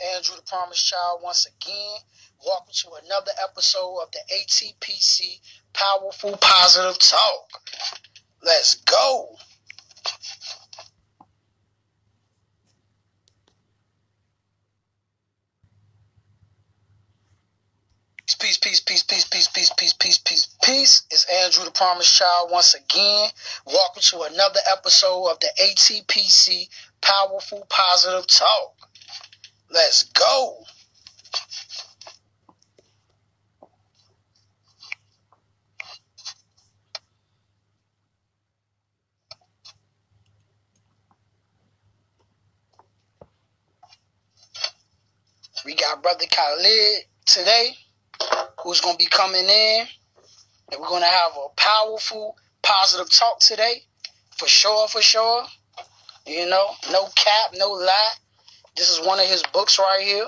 Andrew the Promised Child once again. Welcome to another episode of the ATPC Powerful Positive Talk. Let's go. Peace, peace, peace, peace, peace, peace, peace, peace, peace, peace, peace. It's Andrew the Promised Child once again. Welcome to another episode of the ATPC Powerful Positive Talk. Let's go. We got Brother Khalid today, who's going to be coming in, and we're going to have a powerful, positive talk today, for sure, for sure. You know, no cap, no lie. This is one of his books right here.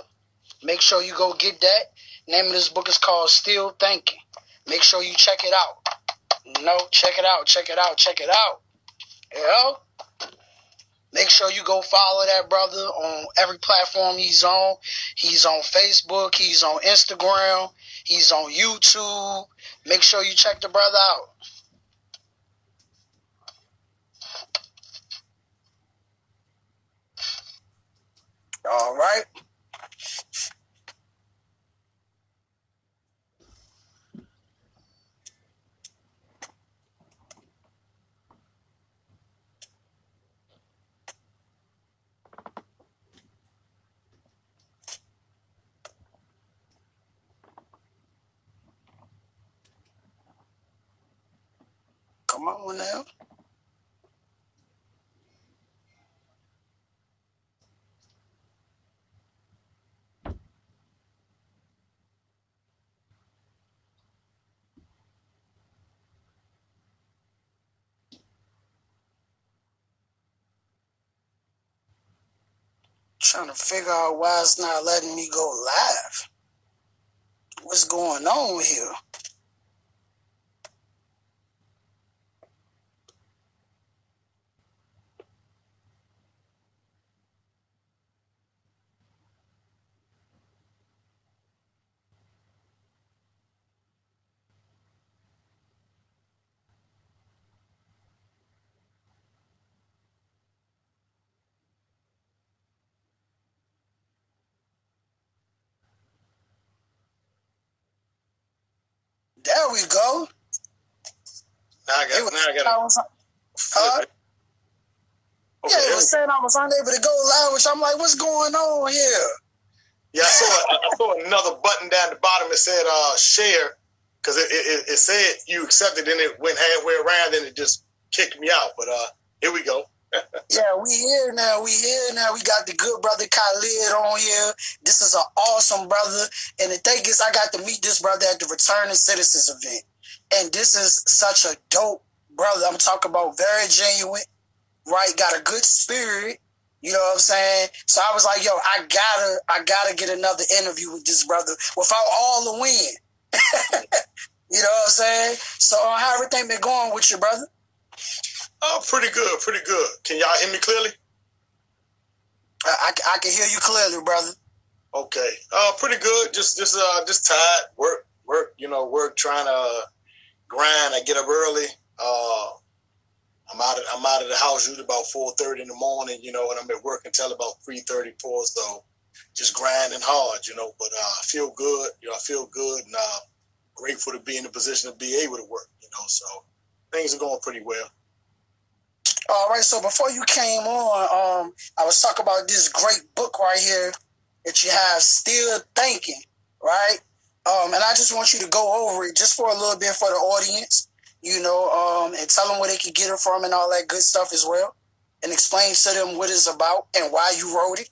Make sure you go get that. Name of this book is called Still Thinking. Make sure you check it out. No, check it out, check it out, check it out. You? Make sure you go follow that brother on every platform he's on. He's on Facebook, he's on Instagram, he's on YouTube. Make sure you check the brother out. All right. Come on now. Trying to figure out why it's not letting me go live. What's going on here? There we go. Now I got. Now I got. I was, huh? Okay, yeah, it was saying I was unable to go live, which I'm like, what's going on here? yeah, I saw. I saw another button down the bottom that said uh, "share" because it, it, it said you accepted, then it went halfway around, and it just kicked me out. But uh, here we go. Yeah, we here now. We here now. We got the good brother Khalid on here. This is an awesome brother. And the thing is, I got to meet this brother at the Returning Citizens event. And this is such a dope brother. I'm talking about very genuine, right? Got a good spirit. You know what I'm saying? So I was like, yo, I gotta, I gotta get another interview with this brother without all the win. you know what I'm saying? So uh, how everything been going with you, brother? Oh, pretty good, pretty good. Can y'all hear me clearly? I, I, I can hear you clearly, brother. Okay. Uh, pretty good. Just, just, uh, just tired. Work, work. You know, work. Trying to grind. I get up early. Uh, I'm out. Of, I'm out of the house usually about four thirty in the morning. You know, and I'm at work until about three thirty four. So, just grinding hard. You know, but uh, I feel good. You know, I feel good, and uh, grateful to be in the position to be able to work. You know, so things are going pretty well. All right, so before you came on, um, I was talking about this great book right here that you have, Still Thinking, right? Um, and I just want you to go over it just for a little bit for the audience, you know, um, and tell them where they can get it from and all that good stuff as well, and explain to them what it's about and why you wrote it.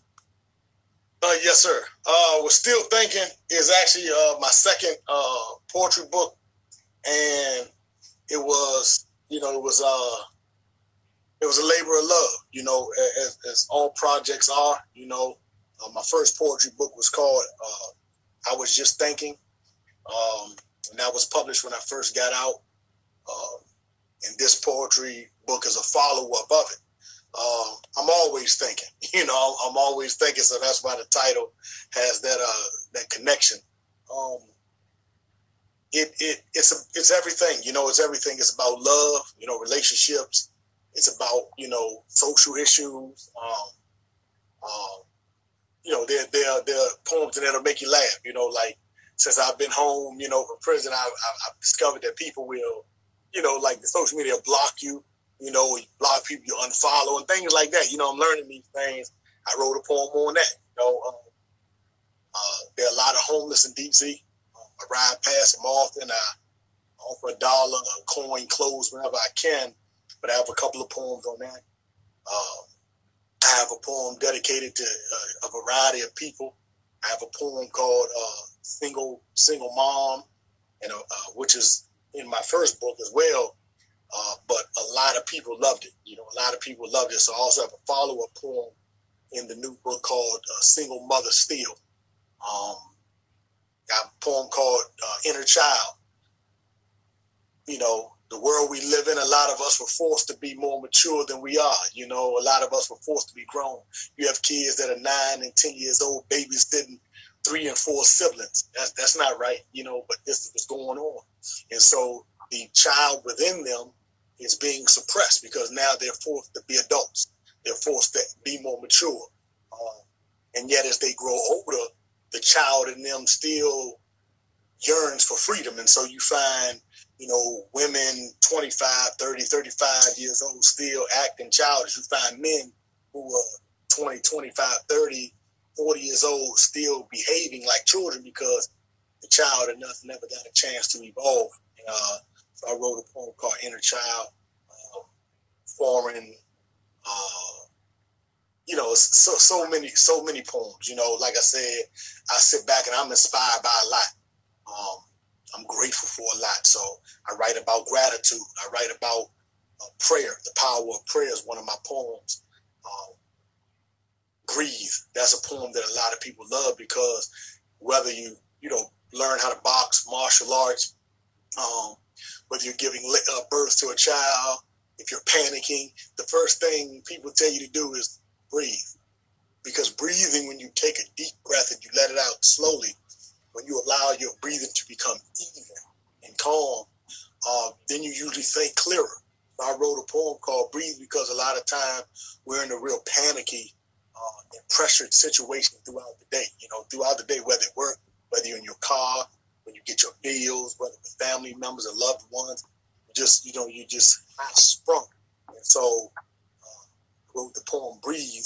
Uh, yes, sir. Uh, was still thinking is actually uh, my second uh, poetry book, and it was, you know, it was uh, it was a labor of love, you know, as, as all projects are. You know, uh, my first poetry book was called uh, "I Was Just Thinking," um, and that was published when I first got out. Um, and this poetry book is a follow up of it. uh, I'm always thinking. You know, I'm always thinking. So that's why the title has that uh, that connection. Um, it it it's a, it's everything. You know, it's everything. It's about love. You know, relationships. It's about you know social issues. Um, um, you know, there there there are poems that'll make you laugh. You know, like since I've been home, you know, from prison, I've, I've discovered that people will, you know, like the social media block you you know, you block people, you unfollow, and things like that. You know, I'm learning these things. I wrote a poem on that. You know, um, uh, there are a lot of homeless in DC. Um, I ride past them often. I offer a dollar, a coin, clothes whenever I can. But I have a couple of poems on that. Um, I have a poem dedicated to uh, a variety of people. I have a poem called uh, "Single Single Mom," and uh, which is in my first book as well. Uh, but a lot of people loved it. You know, a lot of people loved it. So I also have a follow up poem in the new book called uh, Single Mother Still. Um, got a poem called uh, Inner Child. You know, the world we live in, a lot of us were forced to be more mature than we are. You know, a lot of us were forced to be grown. You have kids that are nine and 10 years old, babysitting three and four siblings. That's, that's not right, you know, but this is what's going on. And so the child within them is being suppressed because now they're forced to be adults. They're forced to be more mature. Uh, and yet, as they grow older, the child in them still yearns for freedom. And so you find, you know, women 25, 30, 35 years old still acting childish. You find men who are 20, 25, 30, 40 years old still behaving like children because the child us never got a chance to evolve. Uh, so I wrote a poem called Inner Child, uh, foreign, uh, you know, so so many so many poems. You know, like I said, I sit back and I'm inspired by a lot. I'm grateful for a lot. So I write about gratitude. I write about uh, prayer. The power of prayer is one of my poems. Um, Breathe. That's a poem that a lot of people love because whether you you know learn how to box, martial arts, um, whether you're giving uh, birth to a child, if you're panicking, the first thing people tell you to do is breathe. Because breathing, when you take a deep breath and you let it out slowly, when you allow your breathing to become even and calm, uh, then you usually think clearer. I wrote a poem called Breathe because a lot of time we're in a real panicky uh, and pressured situation throughout the day. You know, throughout the day, whether at work, whether you're in your car, when you get your bills, whether with family members or loved ones, just you know, you just high sprung. And so, uh, wrote the poem "Breathe,"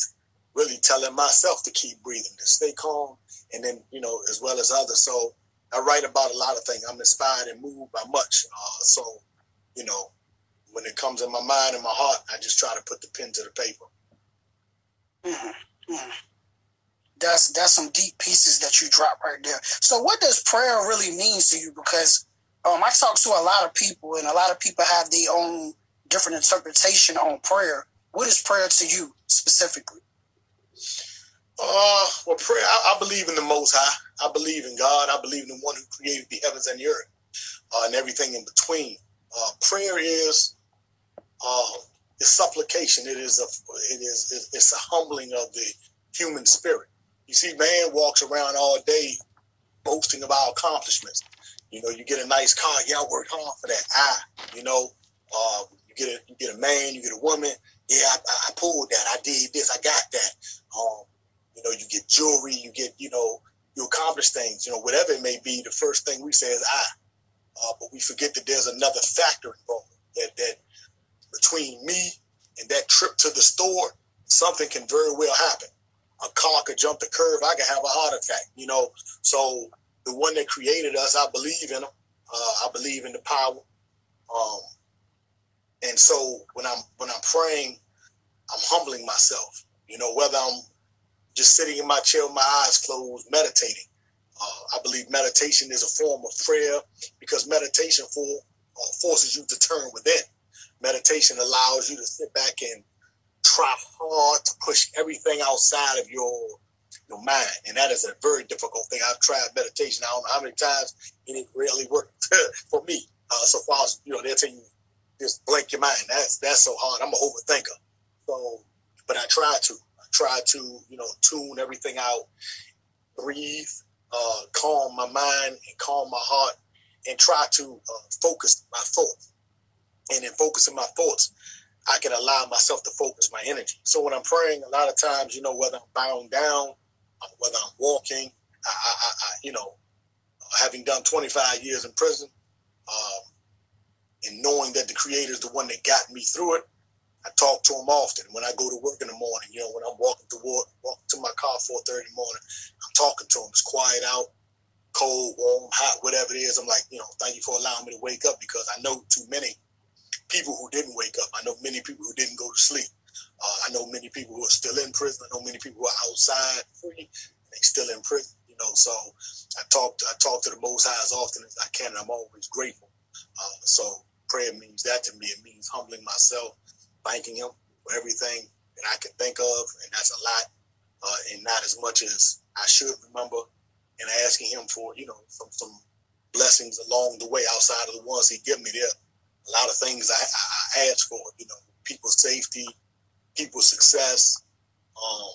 really telling myself to keep breathing, to stay calm, and then you know, as well as others. So, I write about a lot of things. I'm inspired and moved by much. Uh, so, you know, when it comes in my mind and my heart, I just try to put the pen to the paper. Mm-hmm. Mm-hmm that's that's some deep pieces that you drop right there. So what does prayer really mean to you? Because um, I talk to a lot of people, and a lot of people have their own different interpretation on prayer. What is prayer to you specifically? Uh, well, prayer. I, I, believe in the Most High. I believe in God. I believe in the one who created the heavens and the earth, uh, and everything in between. Uh, prayer is, uh, is supplication. It is a, it is, it's a humbling of the human spirit. You see, man walks around all day boasting about accomplishments. You know, you get a nice car, yeah, I worked hard for that. Ah, you know, uh, you get a you get a man, you get a woman, yeah, I, I pulled that, I did this, I got that. Um, you know, you get jewelry, you get, you know, you accomplish things, you know, whatever it may be, the first thing we say is I. Uh, but we forget that there's another factor involved. That that between me and that trip to the store, something can very well happen a car could jump the curve, I could have a heart attack, you know. So the one that created us, I believe in him. Uh, I believe in the power. Um, and so when I'm when I'm praying, I'm humbling myself. You know, whether I'm just sitting in my chair with my eyes closed, meditating. Uh, I believe meditation is a form of prayer because meditation for, uh, forces you to turn within. Meditation allows you to sit back and try hard to push everything outside of your your mind, and that is a very difficult thing. I've tried meditation. I don't know how many times, and it really worked for me. Uh, so far as you know, they're telling you just blank your mind. That's that's so hard. I'm an overthinker. So but I try to. Try to, you know, tune everything out, breathe, uh, calm my mind and calm my heart, and try to uh, focus my thoughts. And in focusing my thoughts, I can allow myself to focus my energy. So when I'm praying, a lot of times, you know, whether I'm bowing down, uh, whether I'm walking, I, I, I you know, having done 25 years in prison, um, and knowing that the Creator is the one that got me through it, I talk to him often. When I go to work in the morning, you know, when I'm walking to work, walking to my car 4:30 in the morning, I'm talking to him. It's quiet out, cold, warm, hot, whatever it is. I'm like, you know, thank you for allowing me to wake up because I know too many people who didn't wake up. I know many people who didn't go to sleep. Uh, I know many people who are still in prison. I know many people who are outside free. They still in prison. You know, so I talk. I talk to the Most High as often as I can. And I'm always grateful. Uh, so prayer means that to me. It means humbling myself, thanking Him for everything that I can think of, and that's a lot, uh, and not as much as I should remember. And asking Him for you know some some blessings along the way outside of the ones He give me. There a lot of things I, I ask for, you know, people's safety, people's success. Um,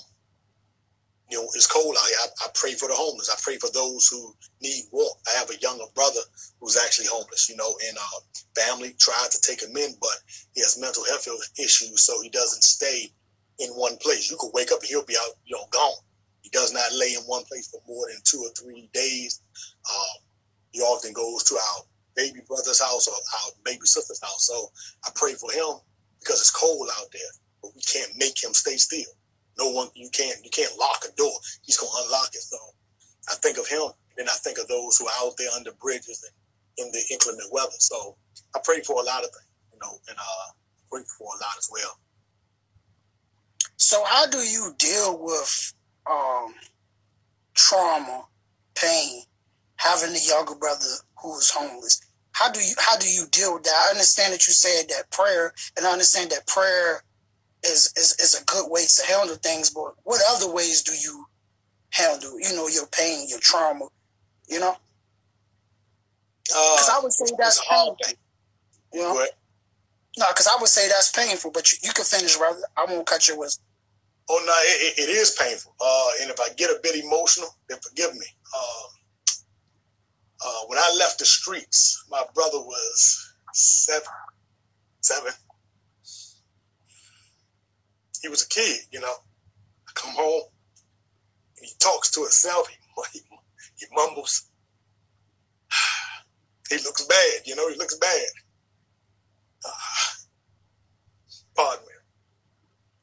you know, it's cold out here. I, I, pray for the homeless. I pray for those who need walk. I have a younger brother who's actually homeless, you know, and uh, family tried to take him in, but he has mental health issues, so he doesn't stay in one place. You could wake up and he'll be out, you know, gone. He does not lay in one place for more than two or three days. Um, he often goes to our baby brother's house or our baby sister's house. So I pray for him because it's cold out there, but we can't make him stay still. No one, you can't, you can't lock a door. He's going to unlock it. So I think of him, and I think of those who are out there under bridges and in the inclement weather. So I pray for a lot of things, you know, and uh, pray for a lot as well. So how do you deal with um, trauma, pain, having a younger brother who is homeless? how do you how do you deal with that? I understand that you said that prayer, and I understand that prayer is is, is a good way to handle things. But what other ways do you handle, you know, your pain, your trauma, you know? Because uh, I would say that's painful. You know? What? No, because I would say that's painful. But you, you can finish, brother. I won't cut your wisdom. Oh no, it, it is painful. Uh, and if I get a bit emotional, then forgive me. Uh, uh, when I left the streets, my brother was seven. Seven. He was a kid, you know. I come home and he talks to himself. He, he, he mumbles. He looks bad, you know. He looks bad. Uh, pardon me.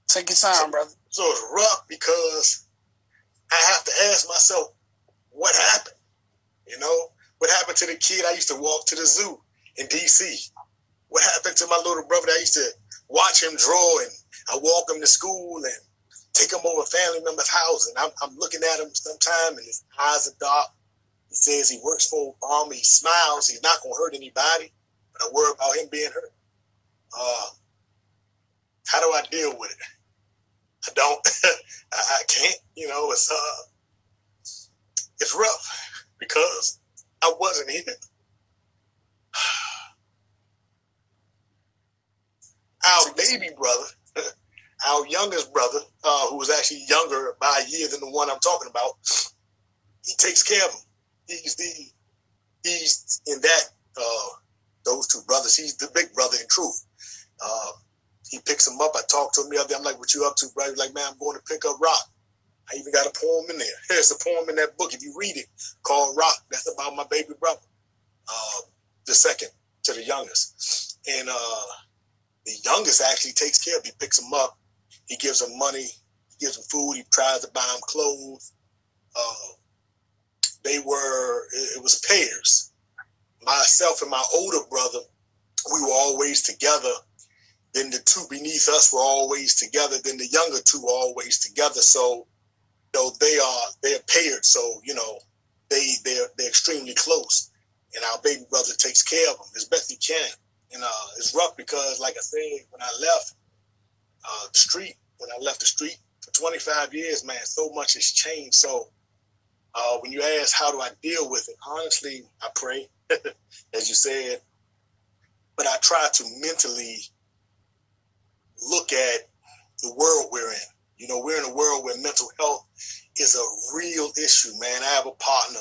Take your time, so, brother. So it's rough because I have to ask myself, what happened? You know, what happened to the kid I used to walk to the zoo in DC? What happened to my little brother I used to watch him draw and I walk him to school and take him over family members' house and I'm, I'm looking at him sometime and his eyes are dark. He says he works for Obama. He smiles. He's not going to hurt anybody. But I worry about him being hurt. Uh, how do I deal with it? I don't. I, I, can't. You know, it's uh, it's rough because I wasn't here. Our baby brother, our youngest brother, uh, who was actually younger by a year than the one I'm talking about, he takes care of him. He's the he's in that uh, those two brothers. He's the big brother in truth. Uh, he picks him up. I talked to him the other day. I'm like, "What you up to, bro?" He's like, "Man, I'm going to pick up Rock." I even got a poem in there. There's a poem in that book if you read it called Rock. That's about my baby brother, uh, the second to the youngest. And uh, the youngest actually takes care of him. He picks him up. He gives them money. He gives them food. He tries to buy them clothes. Uh, they were, it was pairs. Myself and my older brother, we were always together. Then the two beneath us were always together. Then the younger two were always together. So know, they are they're paired, so you know they they're they're extremely close, and our baby brother takes care of them as best he can. And uh, it's rough because, like I said, when I left uh, street, when I left the street for 25 years, man, so much has changed. So uh, when you ask how do I deal with it, honestly, I pray, as you said, but I try to mentally look at the world we're in. You know, we're in a world where mental health is a real issue, man. I have a partner,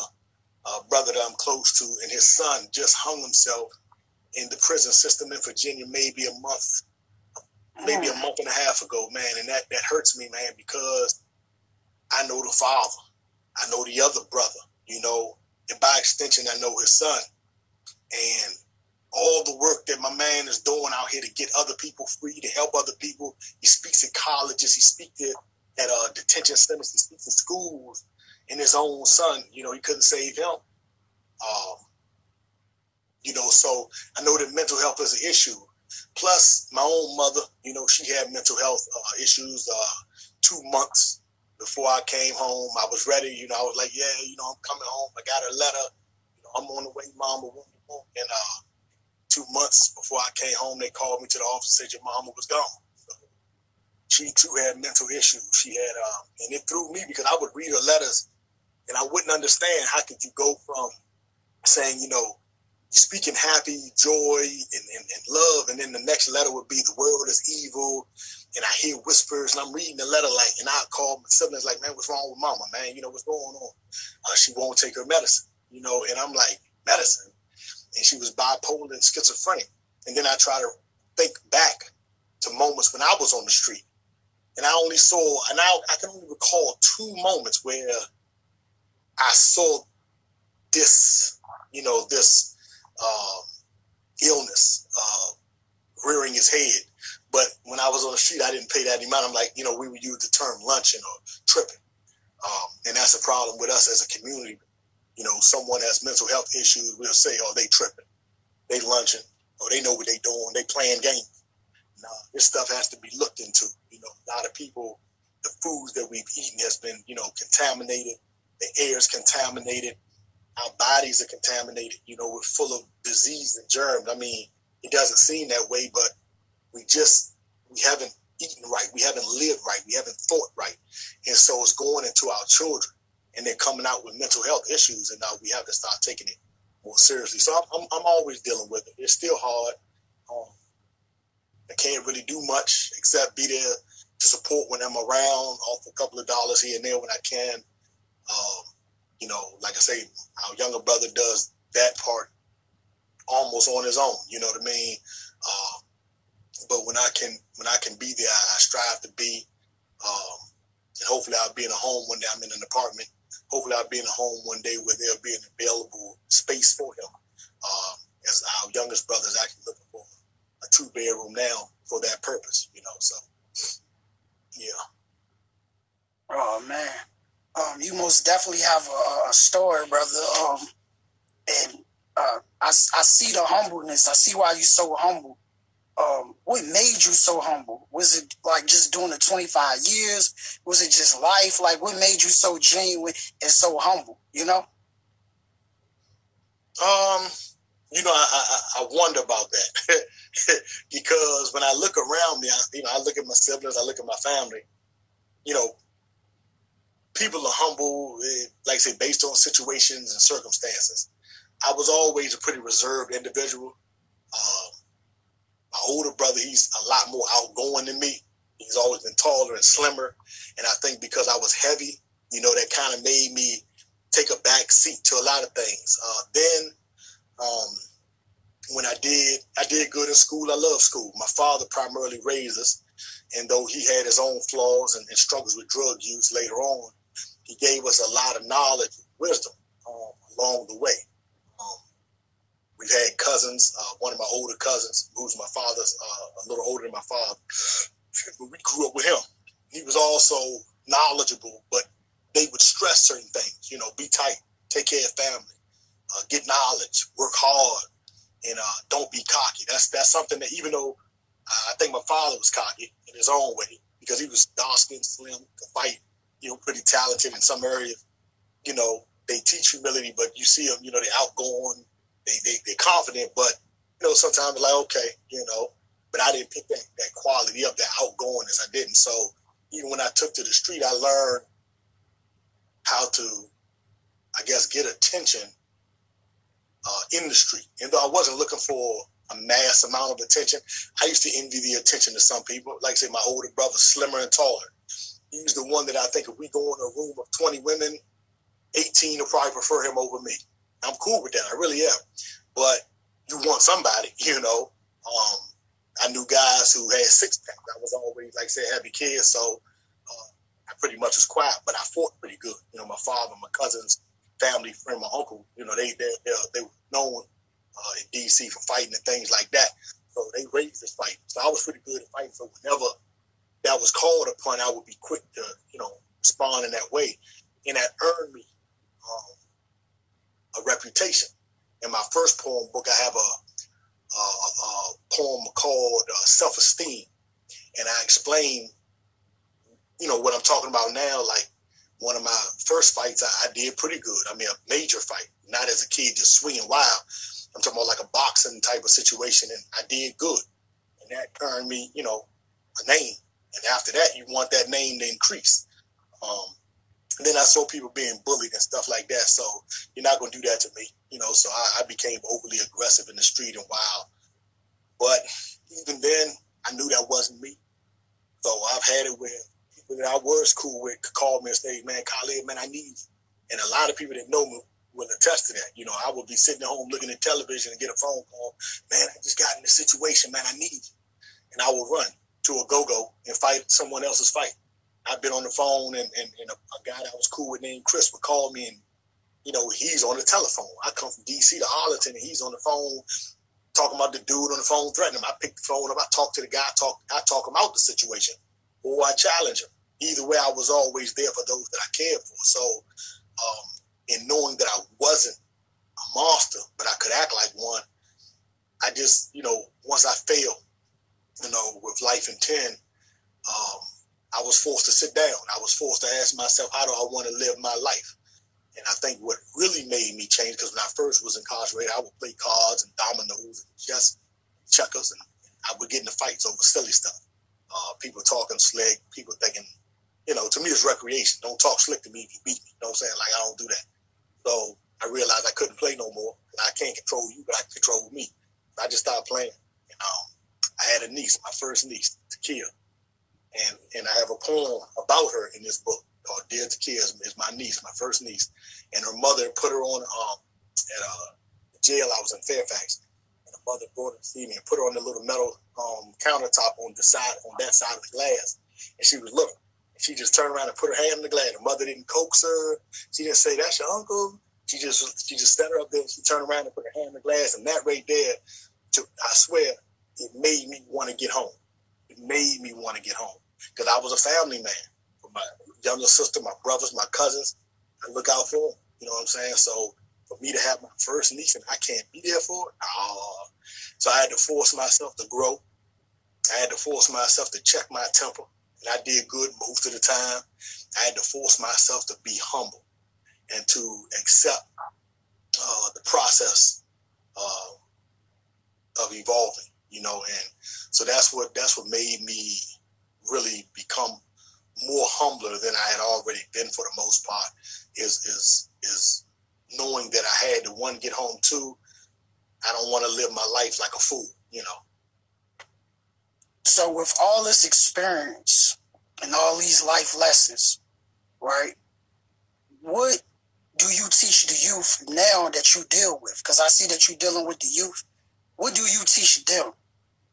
a brother that I'm close to, and his son just hung himself in the prison system in Virginia maybe a month, maybe a month and a half ago, man. And that, that hurts me, man, because I know the father. I know the other brother, you know, and by extension, I know his son. And all the work that my man is doing out here to get other people free, to help other people. He speaks at colleges, he speaks at, at uh, detention centers, he speaks in schools. And his own son, you know, he couldn't save him. Um, you know, so I know that mental health is an issue. Plus, my own mother, you know, she had mental health uh, issues uh, two months before I came home. I was ready, you know, I was like, yeah, you know, I'm coming home. I got a letter. You know, I'm on the way, mama. And uh, two months before I came home, they called me to the office and said your mama was gone. She too had mental issues. She had, uh, and it threw me because I would read her letters and I wouldn't understand how could you go from saying, you know, speaking happy, joy, and, and, and, love, and then the next letter would be the world is evil, and I hear whispers, and I'm reading the letter like, and I call my siblings like, man, what's wrong with mama, man? You know what's going on? Uh, she won't take her medicine, you know, and I'm like, medicine, and she was bipolar and schizophrenic, and then I try to think back to moments when I was on the street, and I only saw, and I, I can only recall two moments where I saw this, you know, this um, illness uh, rearing his head. But when I was on the street, I didn't pay that amount. I'm like, you know, we would use the term lunching or tripping. Um, and that's a problem with us as a community. You know, someone has mental health issues, we'll say, oh, they tripping, they lunching, or they know what they doing, they playing games. Nah, this stuff has to be looked into. You know, a lot of people, the foods that we've eaten has been, you know, contaminated. The air is contaminated our bodies are contaminated, you know, we're full of disease and germs. I mean, it doesn't seem that way, but we just we haven't eaten right, we haven't lived right, we haven't thought right, and so it's going into our children, and they're coming out with mental health issues, and now we have to start taking it more seriously. So I'm I'm, I'm always dealing with it. It's still hard. Um, I can't really do much except be there to support when I'm around, offer a couple of dollars here and there when I can. Um, you know, like I say, our younger brother does that part almost on his own. You know what I mean? Uh, but when I can when I can be there, I, I strive to be. Um, and hopefully, I'll be in a home one day. I'm in an apartment. Hopefully, I'll be in a home one day where there'll be an available space for him. Uh, as our youngest brother is actually looking for a two bedroom now for that purpose. You know, so yeah. Oh man. Um, you most definitely have a, a story, brother. Um, and uh, I, I see the humbleness. I see why you're so humble. Um, what made you so humble? Was it like just doing the 25 years? Was it just life? Like, what made you so genuine and so humble? You know? Um, you know, I, I, I wonder about that because when I look around me, I, you know, I look at my siblings, I look at my family. You know, people are humble, eh, like I say, based on situations and circumstances. I was always a pretty reserved individual. Um, my older brother, he's a lot more outgoing than me. He's always been taller and slimmer. And I think because I was heavy, you know, that kind of made me take a back seat to a lot of things. Uh, then, um, when I did, I did good in school. I love school. My father primarily raised us. And though he had his own flaws and, and struggles with drug use later on, he gave us a lot of knowledge and wisdom um, along the way. Um, we've had cousins, uh, one of my older cousins, who's my father's uh, a little older than my father. we grew up with him. He was also knowledgeable, but they would stress certain things. You know, be tight, take care of family, uh, get knowledge, work hard, and uh, don't be cocky. That's that's something that even though I think my father was cocky in his own way because he was dark skinned, slim, could fight, you know, pretty talented in some areas. You know, they teach humility, but you see them, you know, they're outgoing, they, they, they're confident, but, you know, sometimes like, okay, you know, but I didn't pick that, that quality up, that outgoingness. I didn't. So even when I took to the street, I learned how to, I guess, get attention uh, in the street. And though I wasn't looking for a mass amount of attention. I used to envy the attention of some people. Like I say, my older brother, slimmer and taller. He's the one that I think if we go in a room of 20 women, 18 will probably prefer him over me. I'm cool with that. I really am. But you want somebody, you know. Um, I knew guys who had six pack. I was always, like I said, happy kids. So uh, I pretty much was quiet, but I fought pretty good. You know, my father, my cousins, family, friend, my uncle, you know, they, they, they, they were known uh, in D.C. for fighting and things like that. So they raised this fight. So I was pretty good at fighting. So whenever that was called upon, I would be quick to, you know, respond in that way. And that earned me um, a reputation. In my first poem book, I have a, a, a poem called uh, Self Esteem. And I explain, you know, what I'm talking about now. Like one of my first fights, I, I did pretty good. I mean, a major fight, not as a kid just swinging wild. I'm talking about like a boxing type of situation. And I did good. And that earned me, you know, a name. And after that, you want that name to increase. Um, and then I saw people being bullied and stuff like that. So you're not going to do that to me, you know. So I, I, became overly aggressive in the street and wild. But even then, I knew that wasn't me. So I've had it where people that I was cool with could call me and say, "Man, Khalid, man, I need you." And a lot of people that know me will attest to that. You know, I would be sitting at home looking at television and get a phone call, "Man, I just got in this situation, man. I need you," and I will run to a go-go and fight someone else's fight. I've been on the phone and, and, and a, a, guy that I was cool with named Chris would call me and, you know, he's on the telephone. I come from DC to Arlington and he's on the phone talking about the dude on the phone threatening him. I pick the phone up, I talk to the guy, I talk, I talk him out the situation or I challenge him. Either way, I was always there for those that I cared for. So, um, in knowing that I wasn't a monster, but I could act like one, I just, you know, once I failed, you know, with life in 10, um, I was forced to sit down. I was forced to ask myself, how do I want to live my life? And I think what really made me change, because when I first was incarcerated, I would play cards and dominoes and just checkers, and I would get into fights over silly stuff. Uh, people talking slick, people thinking, you know, to me it's recreation. Don't talk slick to me if you beat me. You know what I'm saying? Like I don't do that. So I realized I couldn't play no more. I can't control you, but I control me. I just stopped playing. And um, I had a niece, my first niece, Takia and and I have a poem about her in this book called Dear Takia is my niece, my first niece, and her mother put her on um, at a jail. I was in Fairfax, and her mother brought her to see me and put her on the little metal um, countertop on the side on that side of the glass, and she was looking. And she just turned around and put her hand in the glass. Her mother didn't coax her. She didn't say, "That's your uncle." She just she just set her up there. She turned around and put her hand in the glass, and that right there, to, I swear, it made me want to get home. It made me want to get home because I was a family man. My younger sister, my brothers, my cousins, I look out for them. You know what I'm saying? So for me to have my first niece and I can't be there for it, oh. so I had to force myself to grow. I had to force myself to check my temper, and I did good most of the time. I had to force myself to be humble and to accept uh, the process uh, of evolving. You know, and so that's what that's what made me really become more humbler than I had already been for the most part is is is knowing that I had to one get home too. I don't want to live my life like a fool, you know. So with all this experience and all these life lessons, right? What do you teach the youth now that you deal with? Because I see that you're dealing with the youth. What do you teach them?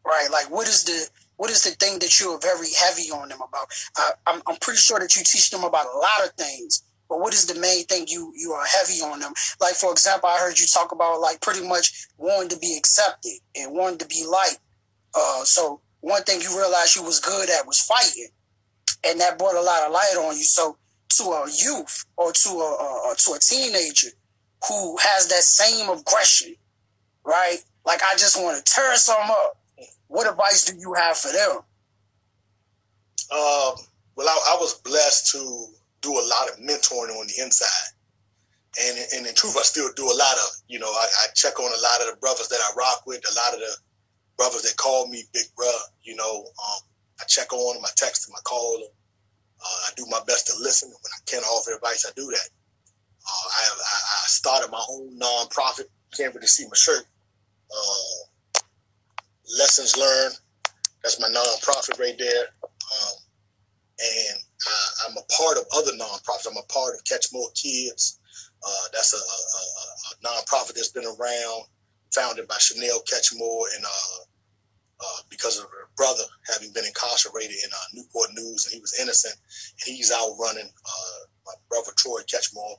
Right? Like what is the what is the thing that you are very heavy on them about? I, I'm, I'm pretty sure that you teach them about a lot of things, but what is the main thing you you are heavy on them? Like for example, I heard you talk about like pretty much wanting to be accepted and wanting to be liked. Uh, so one thing you realized you was good at was fighting, and that brought a lot of light on you. So to a youth or to a, to a teenager who has that same aggression, right? Like I just want to tear some up what advice do you have for them? Um, well, I, I, was blessed to do a lot of mentoring on the inside. And, and in truth, I still do a lot of, you know, I, I, check on a lot of the brothers that I rock with, a lot of the brothers that call me big bruh, you know, um, I check on them, I text them, I call them. Uh, I do my best to listen. When I can't offer advice, I do that. Uh, I, I, started my own nonprofit. Can't really see my shirt. Uh, Lessons Learned. That's my nonprofit right there. Um, and I, am a part of other nonprofits. I'm a part of Catch More Kids. Uh, that's a, a, a, a, nonprofit that's been around, founded by Chanel Catchmore, and uh, uh, because of her brother having been incarcerated in uh, Newport News, and he was innocent, and he's out running. Uh, my brother Troy Catchmore.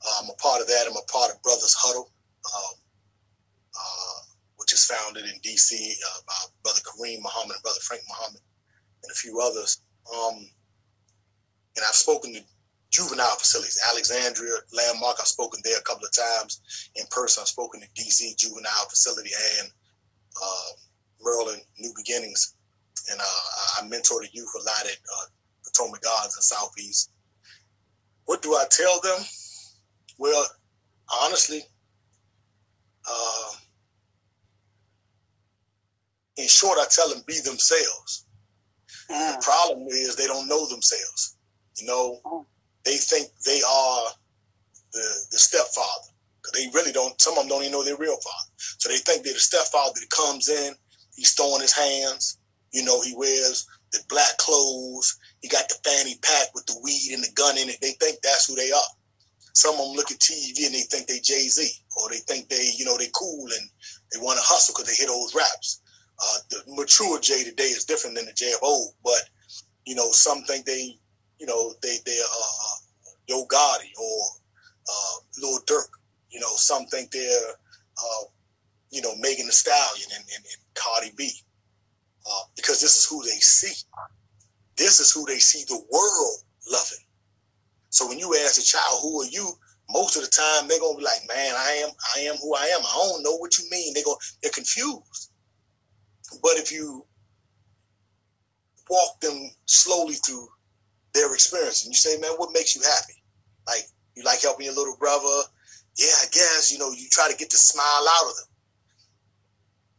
Uh, I'm a part of that. I'm a part of Brothers Huddle, um, which is founded in D.C. by Brother Kareem Muhammad and Brother Frank Muhammad, and a few others. Um, and I've spoken to juvenile facilities, Alexandria, Landmark. I've spoken there a couple of times in person. I've spoken to DC juvenile facility and uh, Maryland New Beginnings, and uh, I mentor the youth a lot at uh, Potomac Gardens and Southeast. What do I tell them? Well, honestly, uh, in short, I tell them be themselves. Mm. The problem is they don't know themselves. You know, mm. they think they are the the stepfather. Cause they really don't. Some of them don't even know their real father. So they think they're the stepfather that comes in. He's throwing his hands. You know, he wears the black clothes. He got the fanny pack with the weed and the gun in it. They think that's who they are. Some of them look at TV and they think they Jay Z, or they think they, you know, they cool and they want to hustle because they hear those raps. Uh, the mature Jay today is different than the Jay of old, but you know, some think they you know, they they are uh Yo Gotti or uh Lil Durk. You know, some think they're uh, you know, Megan Thee Stallion and, and, and Cardi B. Uh, because this is who they see. This is who they see the world loving. So when you ask a child, who are you? Most of the time they're gonna be like, man, I am I am who I am. I don't know what you mean. They go they're confused. But if you walk them slowly through their experience. And you say, man, what makes you happy? Like, you like helping your little brother? Yeah, I guess, you know, you try to get the smile out of them.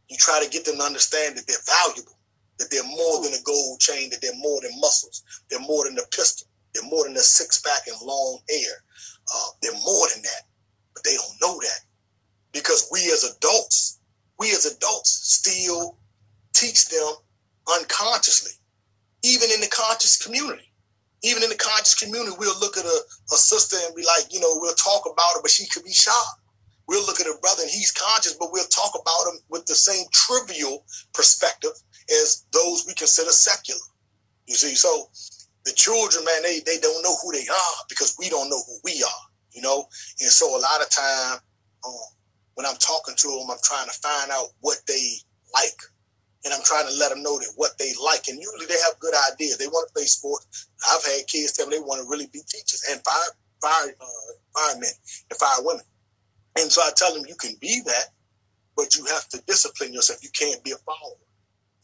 You try to get them to understand that they're valuable, that they're more than a gold chain, that they're more than muscles, they're more than a pistol, they're more than a six pack and long hair. Uh, they're more than that, but they don't know that because we as adults, we as adults still teach them unconsciously, even in the conscious community even in the conscious community, we'll look at a, a sister and be like, you know, we'll talk about her, but she could be shy. We'll look at a brother and he's conscious, but we'll talk about him with the same trivial perspective as those we consider secular. You see, so the children, man, they, they don't know who they are because we don't know who we are, you know? And so a lot of time um, when I'm talking to them, I'm trying to find out what they like and I'm trying to let them know that what they like. And usually they have good ideas. They want to play sports. I've had kids tell me they want to really be teachers and fire, fire, uh, firemen and fire women. And so I tell them you can be that, but you have to discipline yourself. You can't be a follower.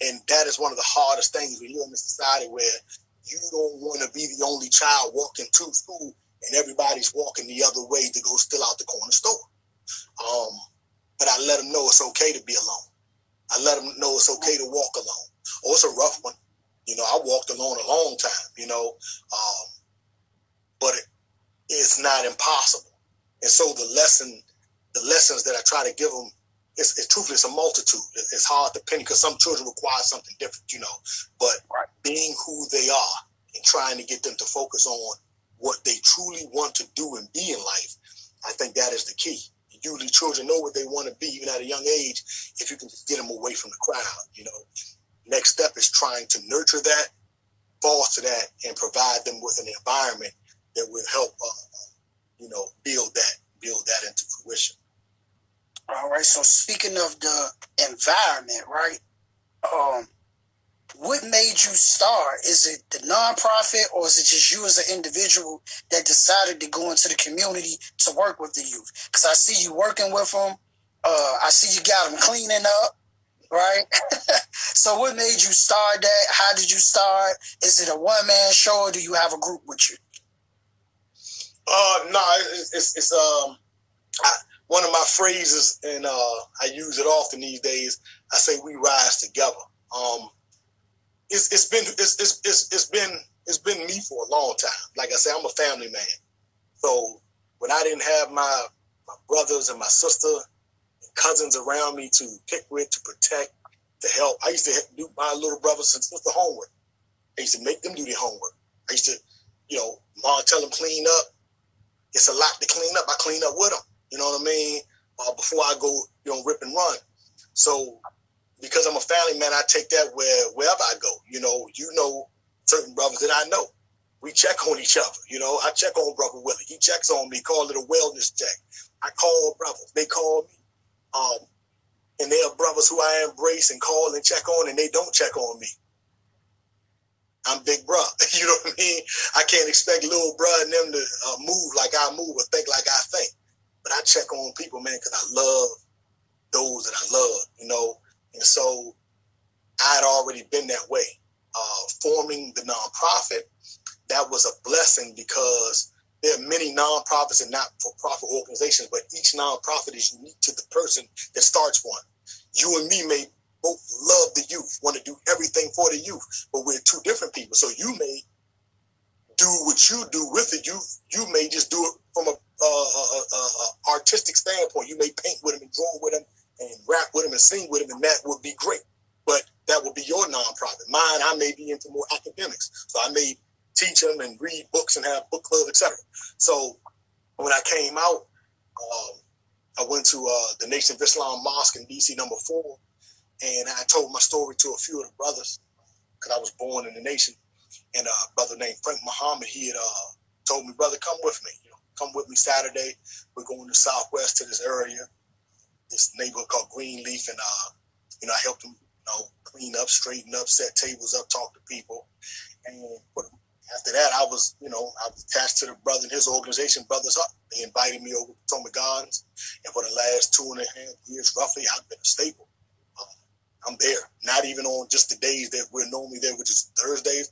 And that is one of the hardest things when you're in a society where you don't want to be the only child walking to school and everybody's walking the other way to go still out the corner store. Um, but I let them know it's okay to be alone. I let them know it's okay to walk alone. Oh, it's a rough one. You know, I walked alone a long time, you know, um, but it, it's not impossible. And so the lesson, the lessons that I try to give them, it's, it's truthfully, it's a multitude. It's hard to pin because some children require something different, you know, but right. being who they are and trying to get them to focus on what they truly want to do and be in life, I think that is the key usually children know what they want to be even at a young age if you can just get them away from the crowd you know. Next step is trying to nurture that foster that and provide them with an environment that will help uh, you know build that build that into fruition. All right so speaking of the environment right um what made you start? Is it the nonprofit or is it just you as an individual that decided to go into the community to work with the youth? Because I see you working with them. Uh, I see you got them cleaning up, right? so what made you start that? How did you start? Is it a one man show or do you have a group with you? Uh, no, it's, it's, it's um, I, one of my phrases, and uh, I use it often these days. I say we rise together. Um, it's it's been it's, it's it's it's been it's been me for a long time. Like I said, I'm a family man. So when I didn't have my my brothers and my sister and cousins around me to pick with, to protect, to help. I used to do my little brothers and sisters homework. I used to make them do their homework. I used to, you know, mom tell them clean up. It's a lot to clean up. I clean up with them. You know what I mean? Uh, before I go, you know, rip and run. So because I'm a family man, I take that where wherever I go. You know, you know certain brothers that I know. We check on each other. You know, I check on brother Willie. He checks on me. Call it a wellness check. I call brothers. They call me. Um, and there are brothers who I embrace and call and check on, and they don't check on me. I'm big bro. You know what I mean? I can't expect little bro and them to uh, move like I move or think like I think. But I check on people, man, because I love those that I love, you know. And so I had already been that way. Uh, forming the nonprofit, that was a blessing because there are many nonprofits and not-for-profit organizations, but each nonprofit is unique to the person that starts one. You and me may both love the youth, want to do everything for the youth, but we're two different people. So you may do what you do with the youth. You may just do it from a, artistic standpoint. You may paint with them and draw with them and rap with him and sing with him, and that would be great. But that would be your nonprofit. Mine, I may be into more academics, so I may teach them and read books and have book club, etc. So when I came out, um, I went to uh, the Nation of Islam Mosque in DC number four, and I told my story to a few of the brothers because I was born in the nation. And a brother named Frank Muhammad, he had uh, told me, brother, come with me. You know, come with me Saturday. We're going to Southwest to this area, this neighborhood called Greenleaf, and uh, you know, I helped them, you know, clean up, straighten up, set tables up, talk to people. And after that, I was, you know, I was attached to the brother and his organization, Brothers Up. They invited me over to Potomac Gardens. And for the last two and a half years, roughly, I've been a staple. Uh, I'm there, not even on just the days that we're normally there, which is Thursdays.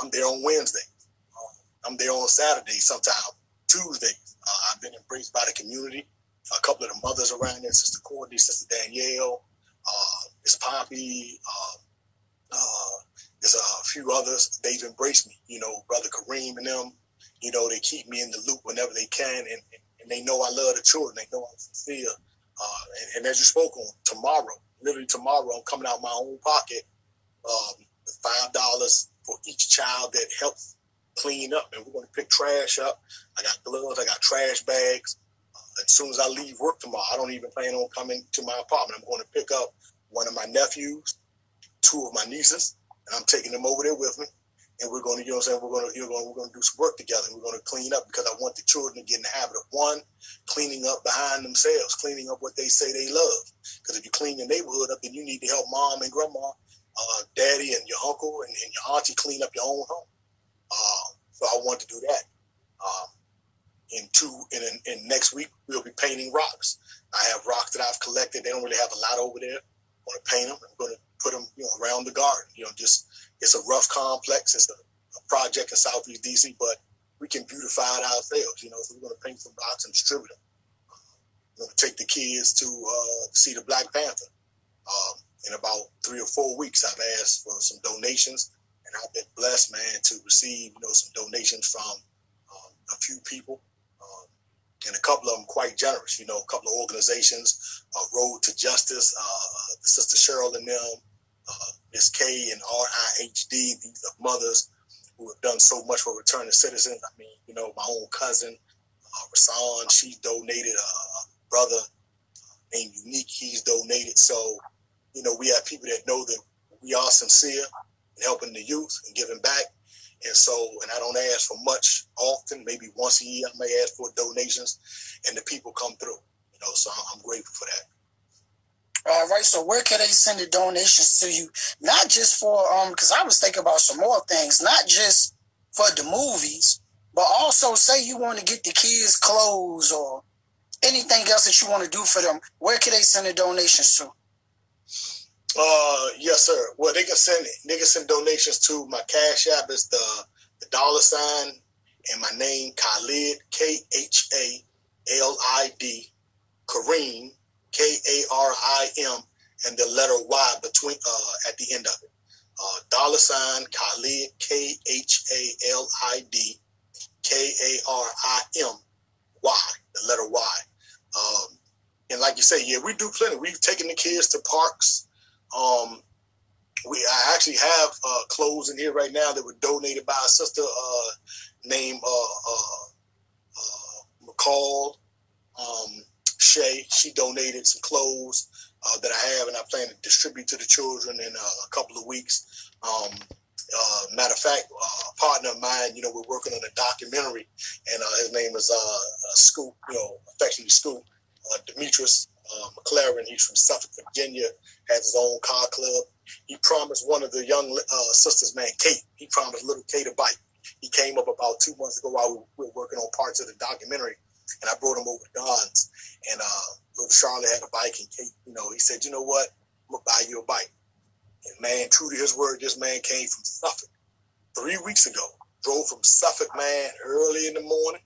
I'm there on Wednesdays. Uh, I'm there on Saturdays, sometimes Tuesdays. Uh, I've been embraced by the community. A couple of the mothers around there, Sister Courtney, Sister Danielle, uh, Miss Poppy, uh, uh, there's a few others. They've embraced me. You know, Brother Kareem and them. You know, they keep me in the loop whenever they can, and, and they know I love the children. They know I'm sincere. Uh, and, and, as you spoke on, tomorrow, literally tomorrow, I'm coming out my own pocket, um, five dollars for each child that helps clean up, and we're going to pick trash up. I got gloves, I got trash bags. As soon as I leave work tomorrow, I don't even plan on coming to my apartment. I'm going to pick up one of my nephews, two of my nieces, and I'm taking them over there with me. And we're going to, you know what I'm saying, we're going to, you know, we're going to do some work together. We're going to clean up because I want the children to get in the habit of one, cleaning up behind themselves, cleaning up what they say they love. Because if you clean your neighborhood up, then you need to help mom and grandma, uh, daddy and your uncle and, and, your auntie clean up your own home. Uh, so I want to do that. Two, in next week, we'll be painting rocks. I have rocks that I've collected. They don't really have a lot over there. I want to paint them. I'm going to put them you know, around the garden. You know, just it's a rough complex. It's a, a project in Southeast DC, but we can beautify it ourselves. You know, so we're going to paint some rocks and distribute them. Going to take the kids to uh, see the Black Panther. Um, in about three or four weeks, I've asked for some donations, and I've been blessed, man, to receive you know some donations from um, a few people and a couple of them quite generous. You know, a couple of organizations, uh, Road to Justice, uh, Sister Cheryl and them, uh, Miss K and RIHD, these are mothers who have done so much for returning citizens. I mean, you know, my own cousin, uh, Rasan, she donated. Uh, a brother named Unique, he's donated. So, you know, we have people that know that we are sincere in helping the youth and giving back. And so, and I don't ask for much often, maybe once a year, I may ask for donations and the people come through, you know, so I'm grateful for that. All right. So where can they send the donations to you? Not just for um, because I was thinking about some more things, not just for the movies, but also say you want to get the kids clothes or anything else that you want to do for them. Where can they send the donations to? Uh, yes, sir. Well, they can send they can send donations to my cash app. It's the the dollar sign and my name Khalid K H A L I D Karim K A R I M and the letter Y between uh, at the end of it. Uh, dollar sign Khalid K H A L I D K A R I M Y the letter Y. Um, and like you say, yeah, we do plenty. We've taken the kids to parks. Um, we I actually have uh, clothes in here right now that were donated by a sister uh, named uh, uh, uh McCall um, Shay. She donated some clothes uh, that I have, and I plan to distribute to the children in a couple of weeks. Um, uh, matter of fact, uh, a partner of mine, you know, we're working on a documentary, and uh, his name is uh, Scoop, you know, affectionately Scoop, uh, Demetrius uh, McLaren. He's from Suffolk, Virginia, has his own car club. He promised one of the young uh, sisters, man, Kate, he promised little Kate a bike. He came up about two months ago while we were working on parts of the documentary, and I brought him over to Don's, and uh, little Charlotte had a bike, and Kate, you know, he said, you know what, I'm gonna buy you a bike. And man, true to his word, this man came from Suffolk three weeks ago. Drove from Suffolk, man, early in the morning.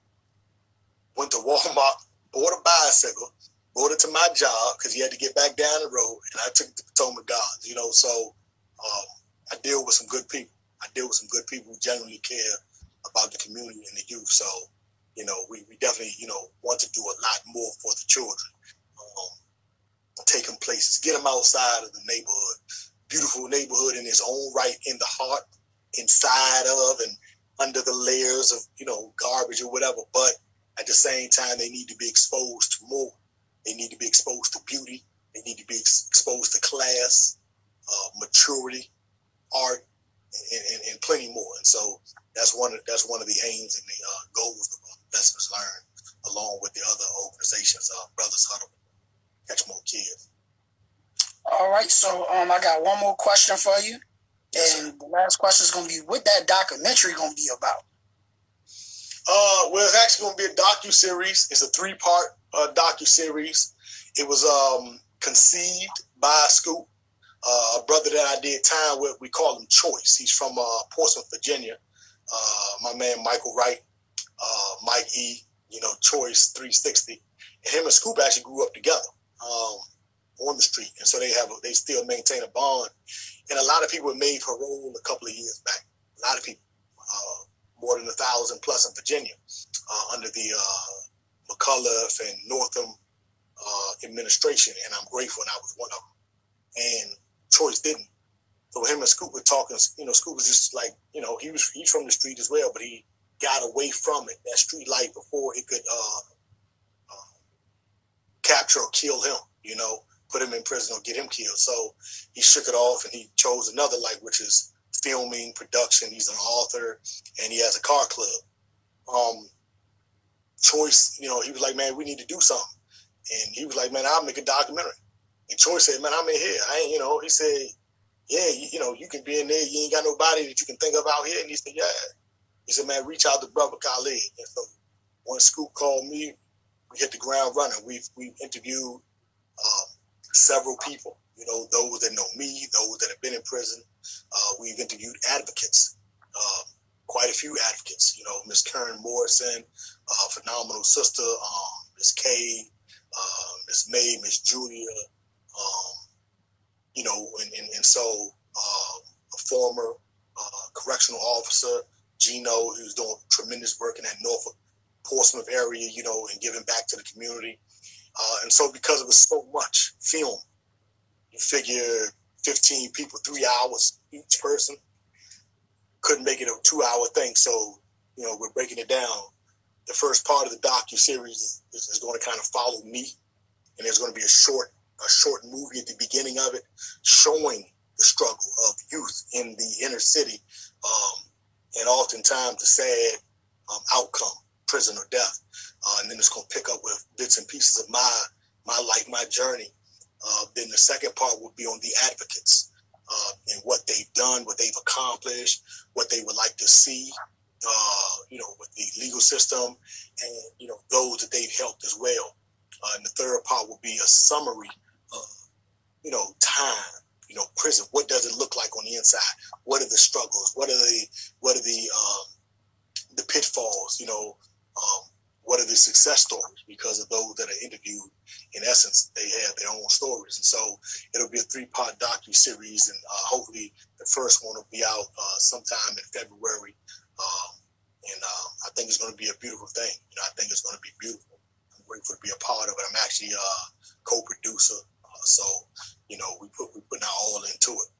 Went to Walmart, bought a bicycle, brought it to my job because he had to get back down the road, and I took it to Potomac Gardens. You know, so um, I deal with some good people. I deal with some good people who genuinely care about the community and the youth. So, you know, we, we definitely, you know, want to do a lot more for the children. Um, take them places, get them outside of the neighborhood, beautiful neighborhood in its own right, in the heart, inside of, and under the layers of you know garbage or whatever. But at the same time, they need to be exposed to more. They need to be exposed to beauty. They need to be exposed to class, uh, maturity, art, and, and, and, plenty more. And so that's one of that's one of the aims and the uh, goals of uh, Lessons Learned, along with the other organizations, uh, Brothers Huddle, Catch More Kids. All right, so um, I got one more question for you, and the last question is going to be what that documentary going to be about. Uh, well, it's actually going to be a docu series. It's a three part uh, docu series. It was um, conceived by Scoop, uh, a brother that I did time with. We call him Choice. He's from uh, Portsmouth, Virginia. Uh, my man Michael Wright, uh, Mike E. You know, Choice 360, and him and Scoop actually grew up together. Um, on the street, and so they have a, they still maintain a bond. And a lot of people made parole a couple of years back. A lot of people, uh, more than a thousand plus in Virginia, uh, under the uh, McAuliffe and Northam uh, administration, and I'm grateful, and I was one of them. And Choice didn't. So him and Scoop were talking. You know, Scoop was just like, you know, he was he's from the street as well, but he got away from it, that street life, before it could uh, uh, capture or kill him. You know, put him in prison or get him killed. So he shook it off and he chose another life, which is filming, production. He's an author and he has a car club. Um, Choice, you know, he was like, man, we need to do something. And he was like, man, I'll make a documentary. And Choice said, man, I'm in here. I ain't, you know, he said, yeah, you, you know, you can be in there. You ain't got nobody that you can think of out here. And he said, yeah. He said, man, reach out to Brother Khalid. And so when Scoop called me, we hit the ground running. We've, we've interviewed um, several people, you know, those that know me, those that have been in prison. Uh, we've interviewed advocates, uh, quite a few advocates, you know, Miss Karen Morrison, uh, phenomenal sister, um, Miss Kay, uh, Miss May, Miss Julia, um, you know, and, and, and so um, a former uh, correctional officer, Gino, who's doing tremendous work in that Norfolk, Portsmouth area, you know, and giving back to the community. Uh, and so because it was so much film, you figure 15 people, three hours each person, couldn't make it a two hour thing. So, you know, we're breaking it down. The first part of the docu series is, is, going to kind of follow me, and there's going to be a short a short movie at the beginning of it showing the struggle of youth in the inner city, um, and oftentimes the sad um, outcome, prison or death. Uh, and then it's going to pick up with bits and pieces of my my life, my journey. Uh, then the second part will be on the advocates uh, and what they've done, what they've accomplished, what they would like to see, uh, you know, with the legal system, and you know those that they've helped as well. Uh, and the third part will be a summary of, you know, time, you know, prison. What does it look like on the inside? What are the struggles? What are the what are the um, the pitfalls? You know, um, what are the success stories because of those that are interviewed in essence they have their own stories. And so it'll be a three-part docu-series and uh, hopefully the first one will be out uh, sometime in february. Um, and uh, i think it's going to be a beautiful thing. You know i think it's going to be beautiful. I'm grateful to be a part of it. I'm actually a co-producer uh, so you know we put we putting our all into it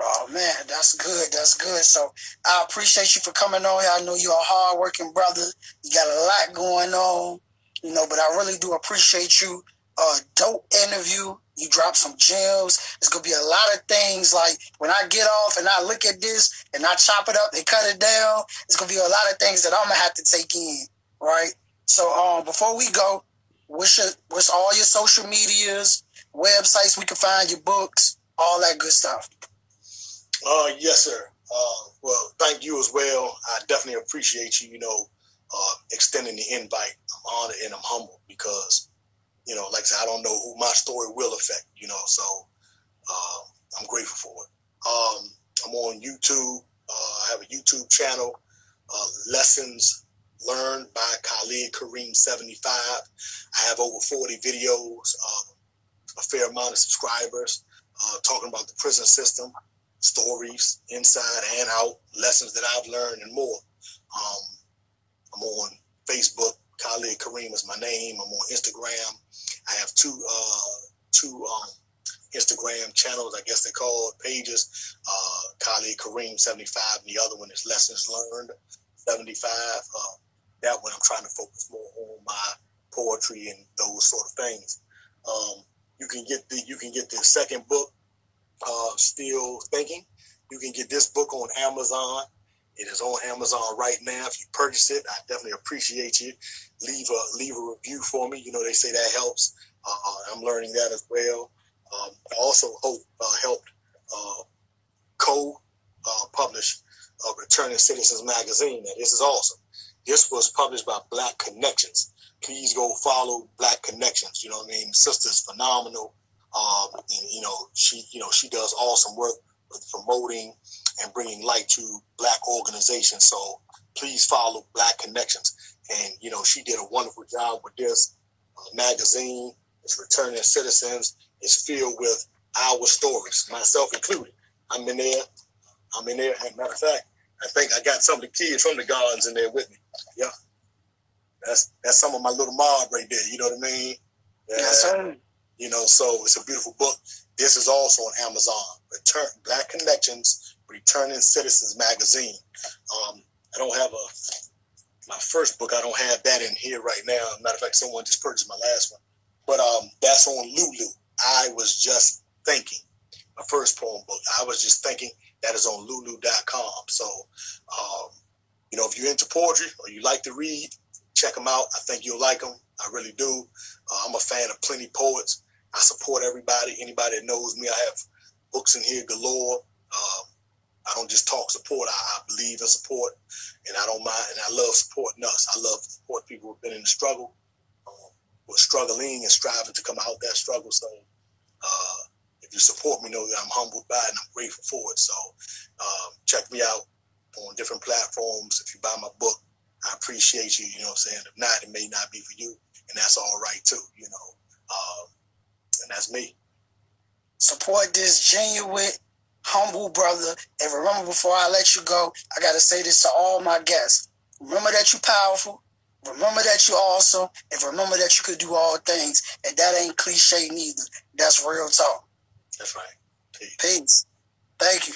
Oh man, that's good. That's good. So I appreciate you for coming on here. I know you're a hardworking brother. You got a lot going on, you know, but I really do appreciate you. Uh, dope interview. You drop some gems. It's gonna be a lot of things. Like when I get off and I look at this and I chop it up and cut it down, it's gonna be a lot of things that I'm gonna have to take in. Right. So um, before we go, what's your what's all your social medias, websites we can find your books, all that good stuff. Uh, yes, sir. Uh, well, thank you as well. I definitely appreciate you, you know, uh, extending the invite. I'm honored and I'm humbled because, you know, like I said, I don't know who my story will affect, you know, so uh, I'm grateful for it. Um, I'm on YouTube. Uh, I have a YouTube channel, uh, Lessons Learned by Khalid Karim 75. I have over 40 videos, uh, a fair amount of subscribers, talking about the prison system stories inside and out, lessons that I've learned, and more. Um, I'm on Facebook. Khalid Karim is my name. I'm on Instagram. I have two uh, two um, Instagram channels, I guess they're called pages. Uh, Khalid Karim 75, and the other one is Lessons Learned 75. Uh, that one I'm trying to focus more on my poetry and those sort of things. Um, you can get the you can get the second book uh, still thinking. You can get this book on Amazon. It is on Amazon right now. If you purchase it, I definitely appreciate you. Leave a leave a review for me. You know they say that helps. Uh, I'm learning that as well. Um, I also hope uh, helped uh, co-publish uh, Returning Citizens magazine. Now this is awesome. This was published by Black Connections. Please go follow Black Connections. You know what I mean? Sister's phenomenal. Um, and you know, she you know she does awesome work with promoting and bringing light to black organizations. So please follow Black Connections. And you know, she did a wonderful job with this uh, magazine. It's returning citizens. It's filled with our stories, myself included. I'm in there. I'm in there. As matter of fact, I think I got some of the kids from the gardens in there with me. Yeah. That's that's some of my little mob right there. You know what I mean? Yeah. Yes, sir. You know, so it's a beautiful book. This is also on Amazon. Return Black Connections, Returning Citizens Magazine. Um, I don't have a my first book. I don't have that in here right now. Matter of fact, someone just purchased my last one, but um, that's on Lulu. I was just thinking. My first poem book. I was just thinking that is on Lulu.com. So, um, you know, if you're into poetry or you like to read, check them out. I think you'll like them. I really do. Uh, I'm a fan of plenty poets. I support everybody. Anybody that knows me, I have books in here galore. Um, I don't just talk support. I, I, believe in support, and I don't mind. And I love supporting us. I love support people who've been in the struggle, um, who are struggling and striving to come out that struggle. So, uh, if you support me, know that I'm humbled by it and I'm grateful for it. So, um, check me out on different platforms. If you buy my book, I appreciate you. You know what I'm saying? If not, it may not be for you, and that's all right too. You know. Um, and that's me. Support this genuine, humble brother. And remember, before I let you go, I got to say this to all my guests. Remember that you're powerful. Remember that you're awesome. And remember that you could do all things. And that ain't cliche neither. That's real talk. That's right. Peace. Peace. Thank you.